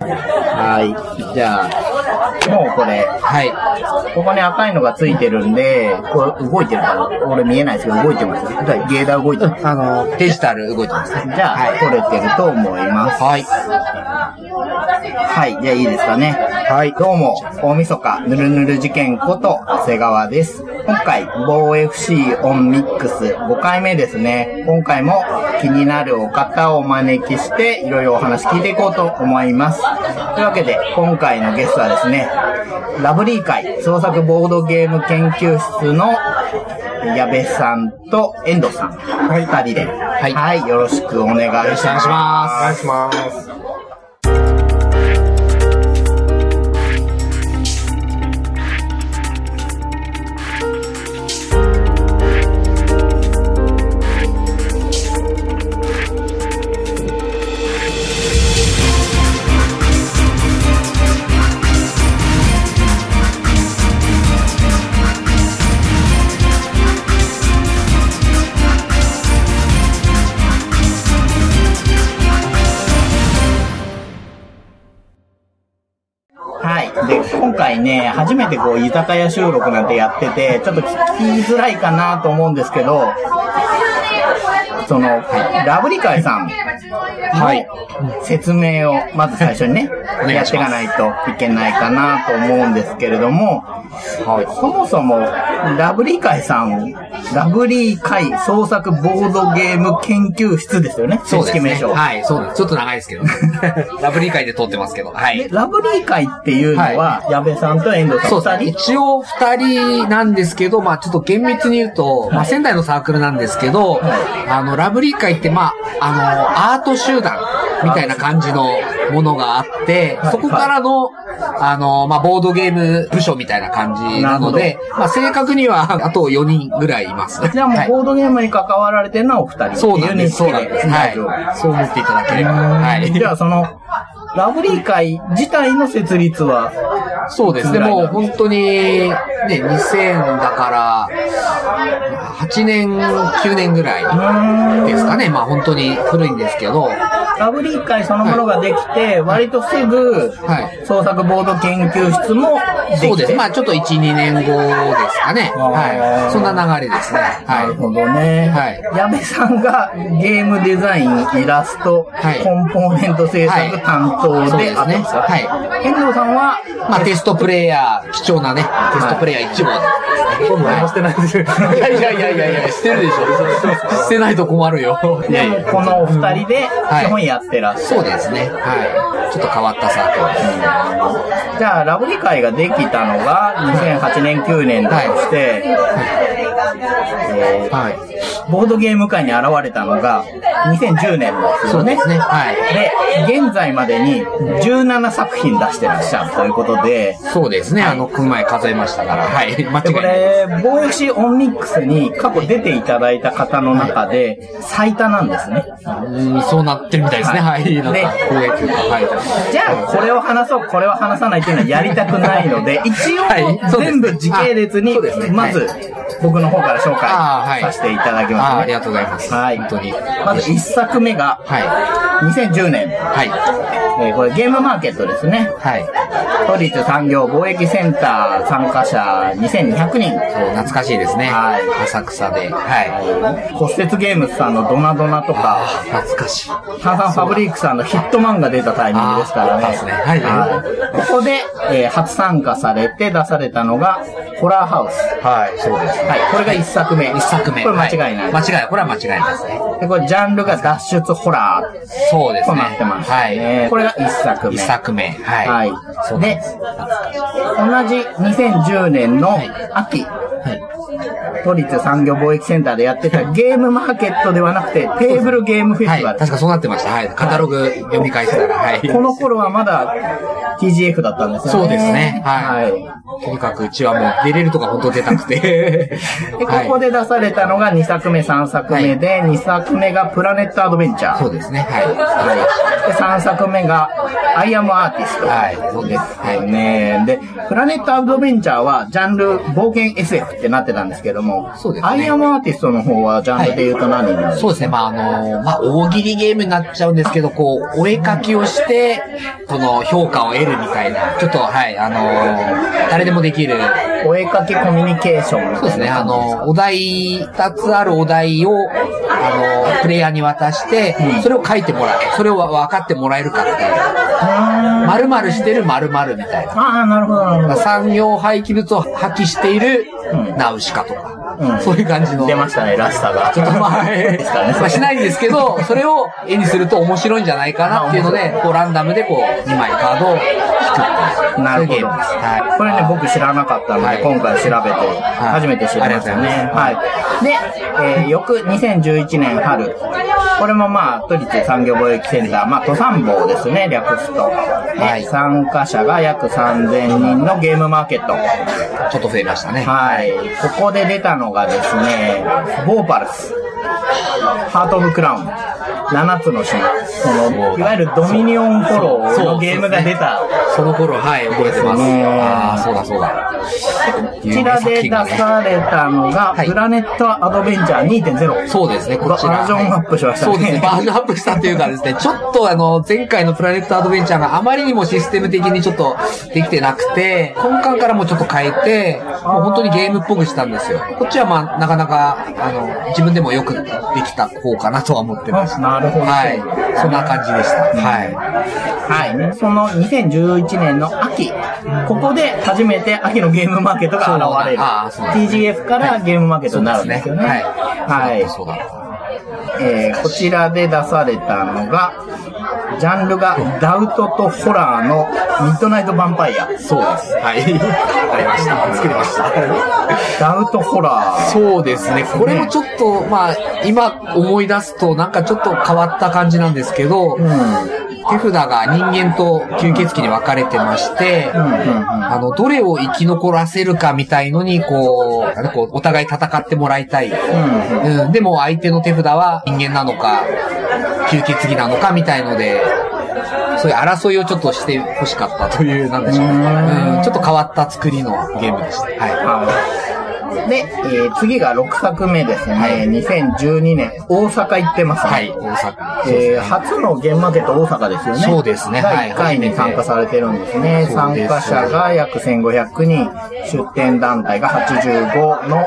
はい。じゃあ、もうこれ、はい。ここに赤いのがついてるんで、これ動いてるから、俺見えないですけど動いてます。じゃあゲーダー動いてます。あの、デジタル動いてますね。じゃあ、撮れてると思います。はい。はい。じゃあいいですかね。はい。どうも、大晦日、ぬるぬる事件こと、長谷川です。今回、某 FC オンミックス5回目ですね。今回も気になるお方をお招きして、いろいろお話聞いていこうと思います。というわけで、今回のゲストはですね、ラブリー会創作ボードゲーム研究室の矢部さんと遠藤さん、二人で、はい、よろしくお願いします。よろしくお願いします。お願いします。ね、初めてこう、居酒屋収録なんてやってて、ちょっと聞きづらいかなと思うんですけど、その、ラブリカイさんはい。の説明を、まず最初にね、やっていかないといけないかなと思うんですけれども、そもそも、ラブリー会さん、ラブリー会創作ボードゲーム研究室ですよね、正そうですね。式名称。はい、そうです。ちょっと長いですけど。ラブリー会で撮ってますけど。はで、い。ラブリー会っていうのは、矢部さんと遠藤さんそうですね。二人一応二人なんですけど、まあちょっと厳密に言うと、まあ仙台のサークルなんですけど、あの、ラブリー会ってまあ、あの、アート集団みたいな感じのものがあって、そこからの、あの、まあボードゲーム部署みたいな感じなので、まあ正確には あと4人ぐらいいます。じゃあもうはいボードゲームに関わられてるのはお二人そうなんです。そうなんです。はい。そう思っていただければ。はい。じゃあその、ラブリー会自体の設立は、そうですね。もう本当に、ね、2000だから、8年、9年ぐらいですかね。まあ本当に古いんですけど、ラブリー会そのものができて、割とすぐ、はい創作ボード研究室もできて。そうです。まあちょっと1、2年後ですかね。はい。そんな流れですね。はなるほどね。はい矢部さんがゲームデザイン、イラスト、はいコンポーネント制作担当い。そうでですね。あったんですかはい。遠藤さんは、まあテストプレイヤー、貴重なね、テストプレイヤー1号ほとんど何もしてないですよ。いやいやいやいやいや、してるでしょ。してないと困るよ。いやいや。このお二人ではい基本やってらっしゃる。そうですね。はい。ちょっと変わったサークルです。じゃあ、ラブリ会ができたのが2008年、9年だとして、えーはい。ボードゲーム界に現れたのが2010年ですよね。そうですね。はい。で、現在までに17作品出してらっしゃるということで、そうですね。あの、この前数えましたから。はい。間違でこいない。れ、ボーヨシオンミックスに過去出ていただいた方の中で最多なんですね。うんそうなってるみたいですね。ははいい。なんでか、光栄というか、はい。じゃあ、これを話そう、これを話さないっていうのはやりたくないので、一はい応、全部時系列にまず、僕の方から紹介させていただきます、あありがとうございます。はい本当に。まず1作目が、は2010年、い。はい。えーこれゲームマーケットですね。はい。都立産業貿易センター参加者2200人。そう、懐かしいですね。はい浅草で。はい。骨折ゲームズさんのドナドナとか、懐かしい。炭酸ファブリックさんのヒットマンが出たタイミングですからね。あーあったっすねはいはいここで、えー初参加されて出されたのが、ホラーハウス。はい、そうです。はい、これが1作目。一作目。これ間違いない。は間違いない。これは間違いないですね。でこれジャンルが脱出ホラーとそうですね。なってます。はい。えーこれが1作目。一作目。はい。はい。でそうです。、同じ2010年の秋、はい。都立産業貿易センターでやってたゲームマーケットではなくて、テーブルゲームフェスはい。ティバル。確かそうなってました。はい。カタログ読み返したら。はい。この頃はまだ、TGF だったんですよね。そうですねはいはい。とにかくうちはもう出れるとか本当出たくて。で、こはいこで出されたのが2作目、3作目で、2作目がプラネットアドベンチャー。そうですね。はい。で、3作目が、アイアムアーティスト。はいそうですはい。ね。で、プラネットアドベンチャーは、ジャンル、冒険 SF ってなってたんですけども、そうですねアイアムアーティストの方は、ジャンルで言うと何？になる、そうですね。まあ、あの、まあ、大喜利ゲームになっちゃうんですけど、こう、お絵描きをして、この評価を得るみたいな、ちょっと、はい、あの、誰でもできる、お絵かきコミュニケーションそうですね。あの、お題、二つあるお題を、あの、プレイヤーに渡して、それを書いてもらう。それを分かってもらえるかっていう。〇〇してる〇〇みたいな。ああ、なるほど、なるほど。産業廃棄物を破棄しているうんナウシカとか、うんそういう感じの。出ましたね、らしさが。ちょっと まあ、えですからね。まあしないんですけど、それを絵にすると面白いんじゃないかなっていうので、こうランダムでこう2枚カードを引くっていう。なるほど。そういうゲームです。はい。これね、僕知らなかったので、はい今回調べて、初めて知りましたね。まはい。で、えー、翌2011年春。これもまあ、都立産業貿易センター、まあ、都産坊ですね、略すと。ではい参加者が約3000人のゲームマーケット。ちょっと増えましたね。はい。ここで出たのがですね、ボーパルス。ハート・オブ・クラウン。7つの島。その、いわゆるドミニオンフォローのゲームが出た。その頃、はい、覚えてます。ねああ、そうだそうだ。こちらで出されたのが、はいプラネットアドベンチャー2.0。そうですね、こちら。バージョンアップしましたねそうですね、バージョンアップしたっていうかですね、ちょっとあの、前回のプラネットアドベンチャーがあまりにもシステム的にちょっとできてなくて、根幹からもちょっと変えて、もう本当にゲームっぽくしたんですよ。こっちはまあ、なかなか、あの、自分でもよくできた方かなとは思ってます。あなるほど。はい。そんな感じでした。はい。はい。その2011年の秋、ここで初めて秋のゲームマーケットが現れる。あーそうだ TGF からゲームマーケットになるんですよね。はい。はい。えーこちらで出されたのが、ジャンルがダウトとホラーのミッドナイトヴァンパイア。そうです。はい。ありました。作りました。ダウトホラー。そうですね。これもちょっと、まあ、今思い出すと、なんかちょっと変わった感じなんですけど、うん。手札が人間と吸血鬼に分かれてまして、うんうんうん。あの、どれを生き残らせるかみたいのに、こう、なんかこうお互い戦ってもらいたい。うんうん、でも相手の手札は人間なのか、吸血鬼なのかみたいので、そういう争いをちょっとして欲しかったという、なんでしょうね。うんうん、ちょっと変わった作りのゲームでした。はい。はい。で、えー次が6作目ですね。2012年、大阪行ってますね。はい、大阪。えー初のゲームマーケット大阪ですよね。そうですね第1回に参加されてるんですね。参加者が約1500人、出展団体が85の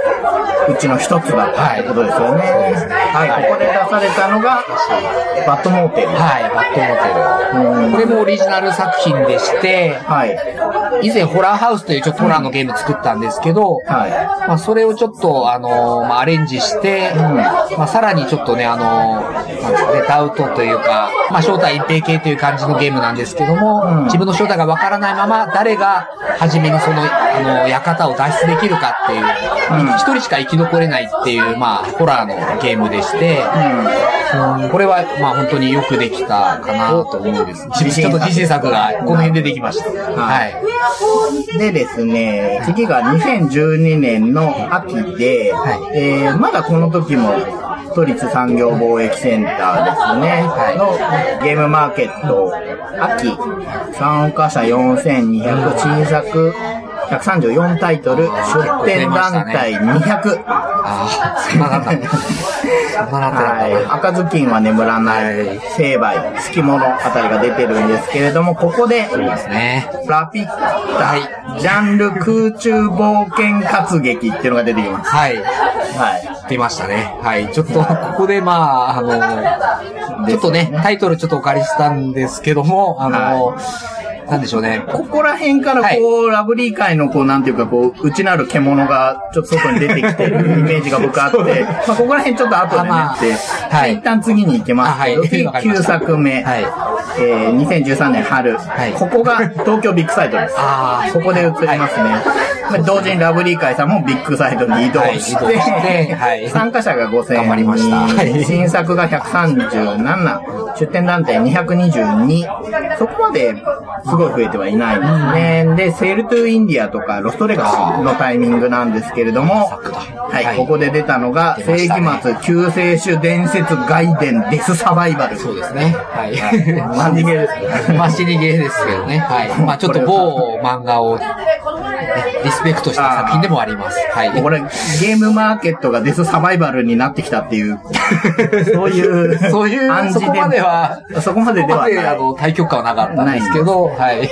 うちの一つだったってことですよね。はい、ここで出されたのが、バットモーテル。はい、バットモテル。うんこれもオリジナル作品でして、はい。以前ホラーハウスというちょっとホラーのゲーム作ったんですけど、はまあそれをちょっとあのまあアレンジして、まあさらにちょっとねあのなんですかね、ダウトというか、まあ正体隠蔽系という感じのゲームなんですけども、うん自分の正体がわからないまま誰が初めにその、あの、館を脱出できるかっていう、うん一人しか生き残れないっていう、まあホラーのゲームでして、い。うん。うんこれは、まあ本当によくできたかなと思うんです。ちょっと自信作がこの辺でできました。はい。でですね、次が2012年の秋で、はい。えーまだこの時も都立産業貿易センターですね、はい。のゲームマーケット秋、参加者4200、新作134タイトル、出展団体200。ああ、そんななんだ。そんななってはい。赤ずきんは眠らない、成敗、好き者あたりが出てるんですけれども、ここで、な。ですね。ラピッタ、ジャンル空中冒険活劇っていうのが出てきます。はい。はい。出ましたね。はい。ちょっと、ここで、まあ、あの、ちょっとね、タイトルちょっとお借りしたんですけども、あの、なんでしょうね。ここら辺からこう、ラブリー界のこう、なんていうかこう、内なる獣がちょっと外に出てきてる イメージが僕あって、まあここら辺ちょっと後でねって、はい。一旦次に行きますけど、あはい。次わかりま9した。作目、はい。えー、2013年春、はい。ここが東京ビッグサイトです。あここで映りますね。まあ同時にラブリー会さんもビッグサイトに移動はい。して、はい。参加者が5000頑張りました。はい新作が137、出展団体222、そこまですごごい増えてはいないんですね。で、 Sail to India とかロストレガシーのタイミングなんですけれども、はい、はいここで出たのが、世紀末救世主伝説外伝デスサバイバル。そうですね。はい。マジゲーですね。まあ、死にゲーですけどね。はい。まあ、ちょっと某漫画を、ね、リスペクトした作品でもあります。はい。これ、ゲームマーケットがデスサバイバルになってきたっていう、そういう、そういうそこまではそこまでではない。あの、対局感はなかったんですけど、はい。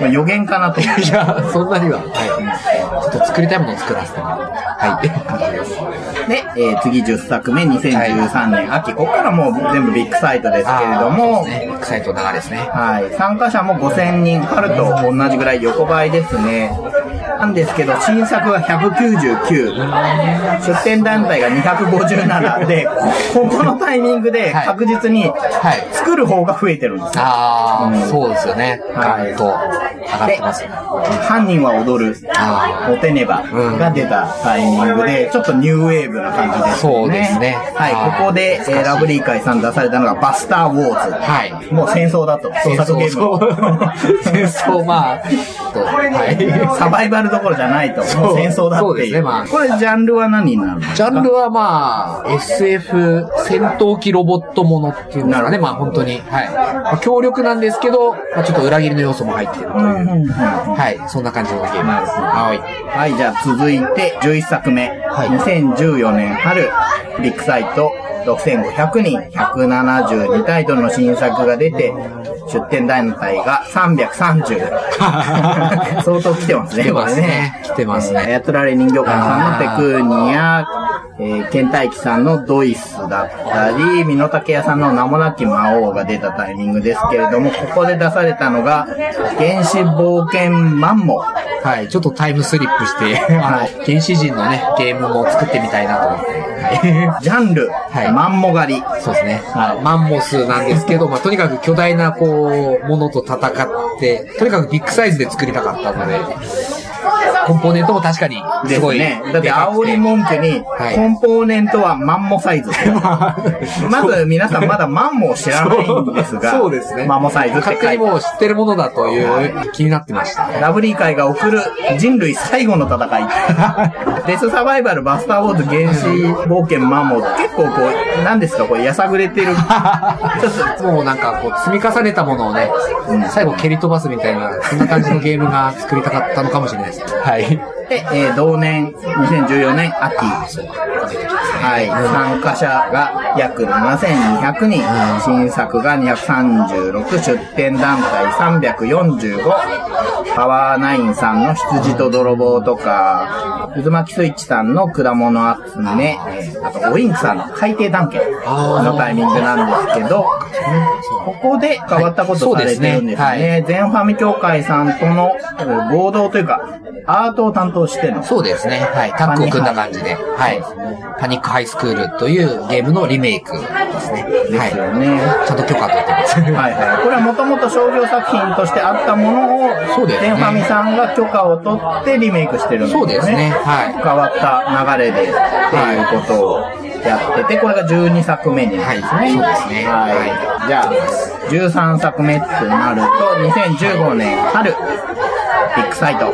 まあ予言かなと思って。いや、そんなには、はい。ちょっと作りたいものを作らせてもらって。はい。感じです。で、えー次10作目、2013年秋。ここからもう全部ビッグサイトですけれども、ね。ビッグサイトの流れですね。はい。参加者も5000人、春と同じぐらい横ばいですね。なんですけど、新作が199、出展団体が257で、ここのタイミングではい確実にはい。作る方が増えてるんですよ。ああ、そうですよね。はいと上がってます。犯人は踊る、あモテネバが出たタイミングで、ちょっとニューウェーブな感じですね。そうですねはい、はいここで、えーラブリー会さん出されたのがバスターウォーズ。はいもう戦争だと。創作ゲーム戦争、まあ、とはい。サバイバルどころじゃないと。戦争だそうっていう。ですねまあこれジャンルは何になるんですか？ジャンルはまあ、SF 戦闘機ロボットものっていうんですかね。まあ本当に。はい。まあ、強力なんですけど、まあちょっと裏切りの要素も入ってるという。はい。そんな感じのゲームです。はい。はい、じゃあ続いて11作目。はい2014年春、ビッグサイト6500人、172タイトルの新作が出て、出展団体が330。相当来てますね。来てますね来てますねえーやつられ人形館さんのテクーニや、えー、ケンタイキさんのドイスだったり、ミノタケ屋さんの名もなき魔王が出たタイミングですけれども、ここで出されたのが、原始冒険マンモ。はい。ちょっとタイムスリップして、あの、原始人のね、ゲームも作ってみたいなと思って。はい。ジャンル、はいマンモ狩り。そうですね。はいマンモスなんですけど、まあ、とにかく巨大な、こう、ものと戦って、とにかくビッグサイズで作りたかったので、コンポーネントも確かに、ですごい。ね。だって、煽り文句に、はいコンポーネントはマンモサイズ。まず、皆さんまだマンモを知らないんですが、そうですね。マンモサイズって勝手に書いてもう知ってるものだという気になってました。ラブリー会が送る人類最後の戦い。デスサバイバル、バスターウォーズ、原始冒険、マンモ、結構こう、何ですか、これ、やさぐれてる。ちょっと、もうなんかこう積み重ねたものをね、最後蹴り飛ばすみたいな、そんな感じのゲームが作りたかったのかもしれないです。はい。Bye. で、えー同年、2014年秋。はい。参加者が約7200人。新作が236。出展団体345。パワーナインさんの羊と泥棒とか、渦巻きスイッチさんの果物集め、えーあと、オインクさんの海底探検のタイミングなんですけど、ここで変わったことされてるんですはいそうですね。全ファミ協会さんとのえー合同というか、アートを担当しての。そうですね。はい。タッグを組んだ感じで。はい。パニックハイスクールというゲームのリメイクですね。ですよはね。い。ちゃんと許可取ってます。はいはい。これはもともと商業作品としてあったものを、そうですねファミさんが許可を取ってリメイクしてるんですね。そうですねはい変わった流れでっていうことをやってて、これが12作目になるんですね。はいそうですねはい。じゃあ、13作目ってなると、2015年春、ビッグサイト、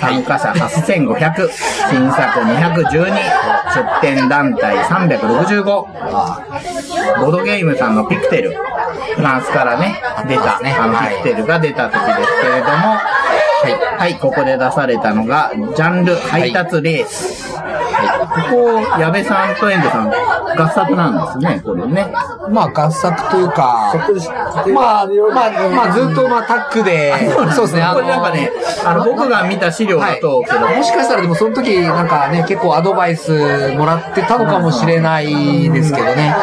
参加者8500、新作212、出展団体365、ボードゲームさんのピクテル、フランスからね、出た、ね。あのはいピクテルが出た時ですけれども、はい、はい、ここで出されたのが、ジャンル配達レース。ここ、矢部さんと遠藤さん、合作なんですね、これね。まあ合作というか、まあ、まあ、まあずっとまあタッグで、そうですね、あの、これなんかね、あの、僕が見た資料だと、けどもしかしたらでもその時なんかね、結構アドバイスもらってたのかもしれないですけどね。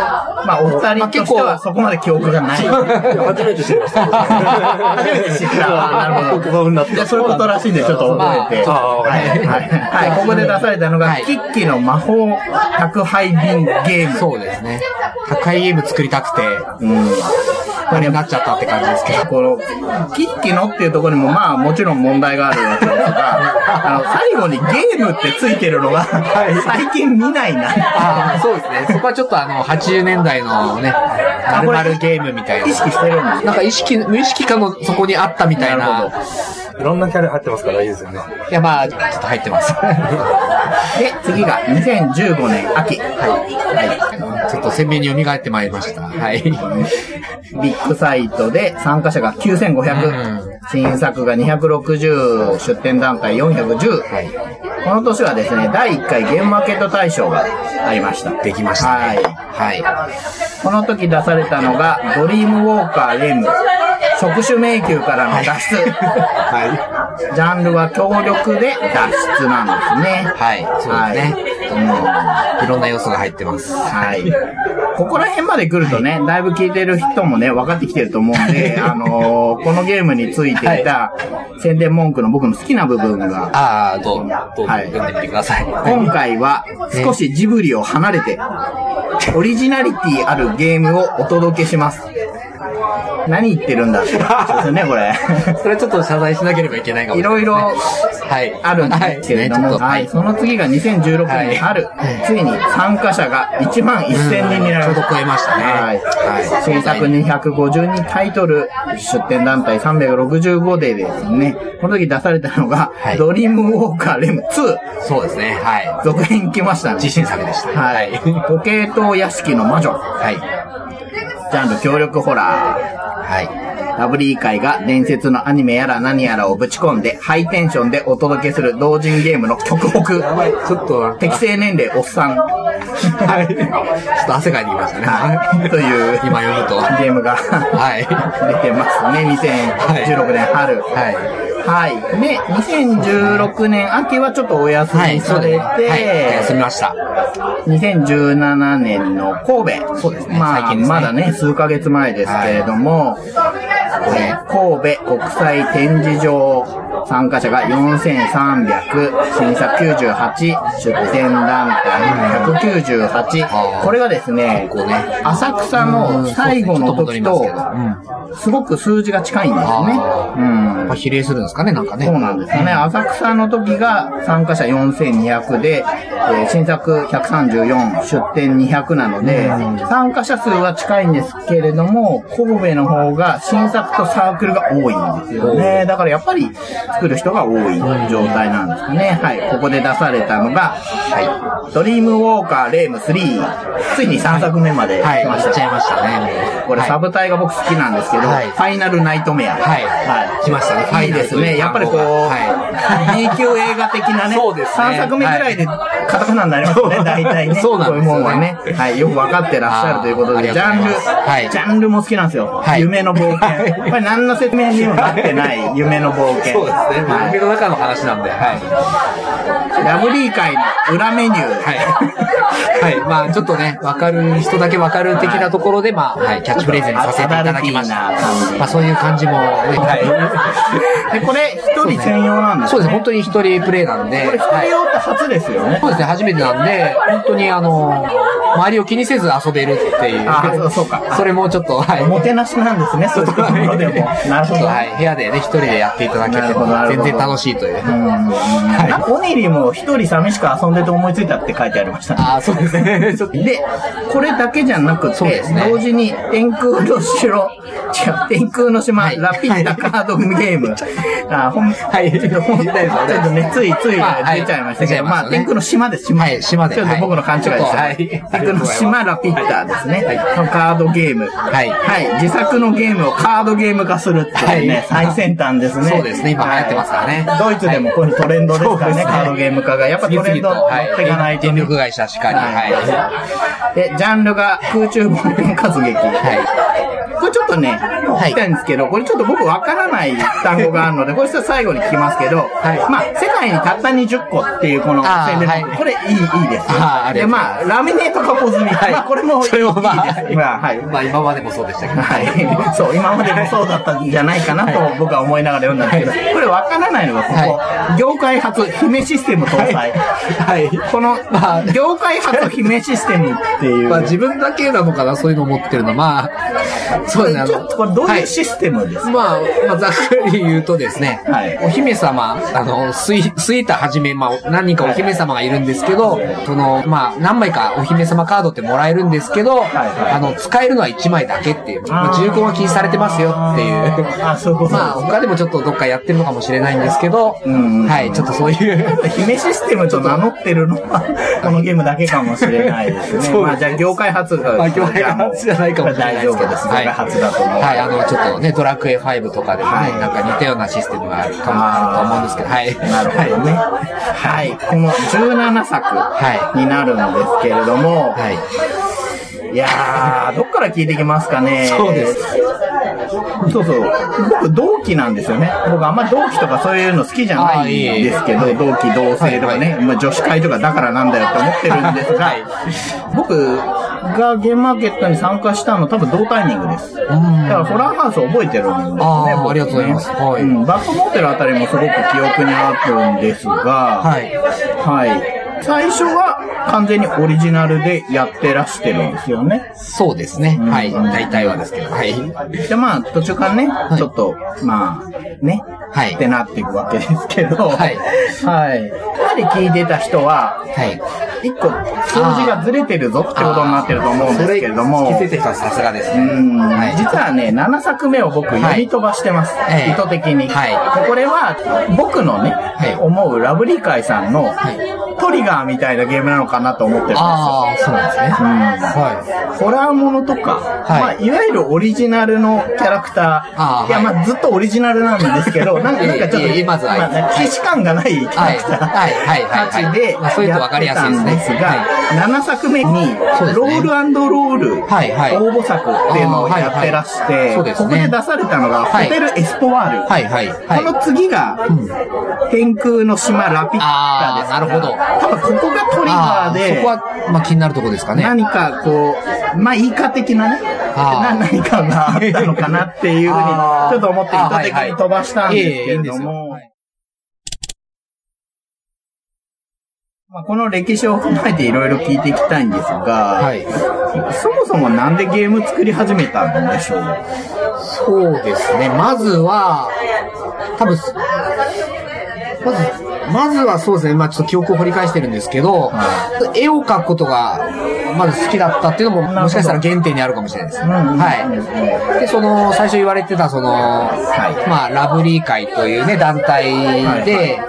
まあ、お二人としてはそこまで記憶がない。初めて知りました。初めて知った。なるほど。国語になってじゃあそういうことらしいんで、ちょっと覚えて。はい。はい。はい。ここで出されたのが、はいキッキの魔法宅配便ゲーム。そうですね。宅配ゲーム作りたくて、うん。あれになっちゃったって感じですけど。この、キッキのっていうところにもまあもちろん問題があるわけですが、あの、最後にゲームってついてるのが、最近見ないな。ああ、そうですね。そこはちょっとあの、80年代のね、まるまるゲームみたいな。意識してるんですなんか意識、無意識化のそこにあったみたいなるほな。いろんなキャラ入ってますからいいですよね。いや、まあ、ちょっと入ってます。で、次が2015年秋。はい。ちょっと鮮明に蘇ってまいりました。はい。ビッグサイトで参加者が9500、新作が260、出展団体410。この年はですね、第1回ゲームマーケット大賞がありました。できましたね。はい。はい。この時出されたのが、ドリームウォーカーレム、触手迷宮からの脱出。はジャンルは協力で脱出なんですね。はい。そうですね。いろんな要素が入ってます。はい。ここら辺まで来るとね、だいぶ聞いてる人もね、分かってきてると思うんで、あのーこのゲームについていた宣伝文句の僕の好きな部分が、ああ、どう、どうぞはい。読んでみてください。今回は少しジブリを離れて、オリジナリティあるゲームをお届けします。何言ってるんだって話ですよね、これ。それちょっと謝罪しなければいけないかもしれないいろいろはい。あるんですけれども、はいはい、その次が2016年春、ついに参加者が1万1000人になりました。ちょうど超えましたねはい。はい新作252タイトル、出展団体365でですね、この時出されたのが、はいドリームウォーカーレム2、そうですね。はい。続編来ましたね。自信作でした。はい。時計塔屋敷の魔女、はい。ジャンル協力ホラはい。ー。ラブリー会が伝説のアニメやら何やらをぶち込んで、ハイテンションでお届けする同人ゲームの曲北。やばい、ちょっと、適正年齢おっさん。はい。ちょっと汗かいてきましたね。はい。という今読むと。ゲームがはい。出てますね。2016年春。はい。はい。で、2016年秋はちょっとお休はい、みされて、はい。休みました。2017年の神戸。そうですねまあ、ねまだね、数ヶ月前ですけれども、えー神戸国際展示場参加者が4300、審査98、出展団体198。これがですね、ね。浅草の最後の時と、すごく数字が近いんですよね。うんまあ、比例するんですかね、なんかね。そうなんですよね。浅草の時が参加者4200で、えー新作134、出展200なので、参加者数は近いんですけれども、神戸の方が新作とサークルが多いんですよね。だからやっぱり作る人が多い状態なんですかね。はい。ここで出されたのが、はい。ドリームウォーカーレーム3。ついに3作目まではい、来ました。行っちゃいましたね。これはいサブタイが僕好きなんですけど、はいファイナルナイトメア。はいはい。来ましたねいいですね。ファイナルというやっぱりこう、は B 級映画的なね、そうですね3作目ぐらいでカタカナになりますね、大体ね。そうなんですよねこういうもんはね。はい、よくわかってらっしゃるということで、ジャンル、はいジャンルも好きなんですよ。はい夢の冒険。これ何の説明にもなってない 夢の冒険。そうですね。はい夢の中の話なんで。はい。ラブリー界の裏メニュー。はい。はい。まあ、ちょっとね、わかる人だけわかる的なところで、まあ、はい、キャッチフレーズにさせていただきました。まあ、そういう感じもね、はい。で、これ一人専用なんですそうですね、ね。本当に一人プレイなんで。これ一人用って初ですよね。そうですね、初めてなんで、本当にあの、周りを気にせず遊べるっていう。あそうそうかそれもちょっと、はい。おもてなしなんですね、そういうところでも。なるほど。はい、部屋でね、一人でやっていただけてもなるほどなるほど全然楽しいという。はい。オニリも一人寂しく遊んでて思いついたって書いてありましたね。ああ、そうですね。で、これだけじゃなくて、同時に天空の城、違う、天空の島、はいラピッタカードゲーム。あ、ほん、はいちょっとほんちょっとね、ついつい出ちゃいましたけど、まあ、天空の島です、島。はい島でちょっと僕の勘違いでした。はい天空の島ラピッタですね。のカードゲーム。はいはい。自作のゲームをカードゲーム化するっていうね、はい最先端ですね。そうですね今流行ってますからねはいドイツでもこういうトレンドですからね、カードゲーム化が。やっぱトレンド乗っていかないとね電力会社しかり。はい。で、ジャンルが空中冒険活劇。はこれちょっとね、聞きたいんですけど、これちょっと僕わからない単語があるので、これ最後に聞きますけど、はいまあ、世界にたった20個っていうこの宣伝はいこれいい、いいですあーありがとうございまあ、ラミネート加工済み。はいまあ、これもいいそれもまあはい。い。まあ、今までもそうでしたけど。はい。そう、今までもそうだったんじゃないかなと僕は思いながら読んだんですけど、これわからないのがここ、業界初姫システム搭載。はい。このまあ、業界初姫システムっていう。まあ自分だけなのかな、そういうのを持ってるの。まあ、そうですねこれどうはいいうシステムですか、まあ、まあ、ざっくり言うとですね、はいお姫様、あの、スイ、スイータはじめ、まあ、何人かお姫様がいるんですけど、その、まあ、何枚かお姫様カードってもらえるんですけど、はいあの、使えるのは1枚だけっていう、まあ、重婚は禁止されてますよっていう。あ、そういうことまあ、他でもちょっとどっかやってるのかもしれないんですけど、はい、ちょっとそういう、姫システムと名乗ってるのは、このゲームだけかもしれないですね。そうまあ、じゃあ、業界初が。まあ、業界初じゃないかもしれないですけど。業界初だと思う。はい、あの、ちょっとね、ドラクエ5とかでもね、はいなんか似たようなシステムがあるかもあると思うんですけど、はい。なるほどね。はい。この17作はいになるんですけれども、はい。いやー、どっから聞いていきますかね。そうです。そうそう。僕、同期なんですよね。僕、あんまり同期とかそういうの好きじゃないんですけど、同期同性とかね、まあ、女子会とかだからなんだよって思ってるんですが、はい僕がゲームマーケットに参加したの多分同タイミングです。だから、ホラーハウス覚えてるんですね。あーありがとうございますはいうん、バックモーテルあたりもすごく記憶にあるんですが、はい。はい。最初は完全にオリジナルでやってらしてるんですよね。そうですね。はい。大体はですけど。はい。で、まあ、途中からね、ちょっと、まあ、ね、はいってなっていくわけですけど、はいはい。やはり聞いてた人は、はい。一個、数字がずれてるぞってことになってると思うんですけれども、気づいてる人はさすがですうね。んはい実はね、7作目を僕読み飛ばしてます。ええ意図的に。はいでこれは、僕のね、はい思うラブリー会さんの、いトリガーみたいなゲームなのかなと思ってるんです。よ。ああ、そうなんですね。うん。はホラーものとか、はい。まあ、いわゆるオリジナルのキャラクター。いや、あーはい。まあ、ずっとオリジナルなんですけど、なんか、なんかちょっと、まずはあ既視感がないキャラクターはい。はい。はい。はい。たちで、まあそういうとわかりやすいんですが、7作目に、ロールロール、はい。はい。応募作っていうのをやってらして、ここで出されたのが、はい。ホテルエスポワール。い。はい。はい。はい。この次が、天空の島ラピュタです。なるほど。多分ここがトリガーで、そこは、まあ気になるところですかね。何かこう、まあ、いいか的なね、な何かがあったのかなっていうふうに、ちょっと思って意図的に飛ばしたんですけれどもはい、まあ、この歴史を踏まえていろいろ聞いていきたいんですが、はい。そもそもなんでゲーム作り始めたんでしょう？そうですね。まずは、多分、まず、まずはそうですね。まあちょっと記憶を掘り返してるんですけど、絵を描くことが、まず好きだったっていうのも、もしかしたら原点にあるかもしれないです。んうんはい。で、その、最初言われてた、その、いまあ、ラブリー会というね、団体で、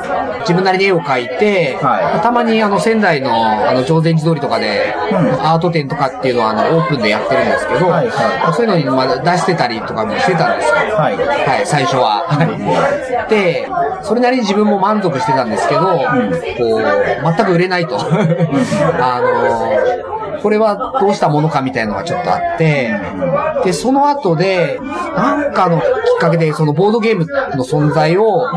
自分なりに絵を描いて、はいたまにあの、仙台の、あの、上禅寺通りとかで、うんアート展とかっていうのは、あの、オープンでやってるんですけど、はいはそういうのに、まあ、出してたりとかもしてたんですよ。はい。はい、最初は。はい。で、それなりに自分も満足してたんですけど、こう、全く売れないと。あの、これはどうしたものかみたいなのがちょっとあって、で、その後で、なんかのきっかけで、そのボードゲームの存在を、こ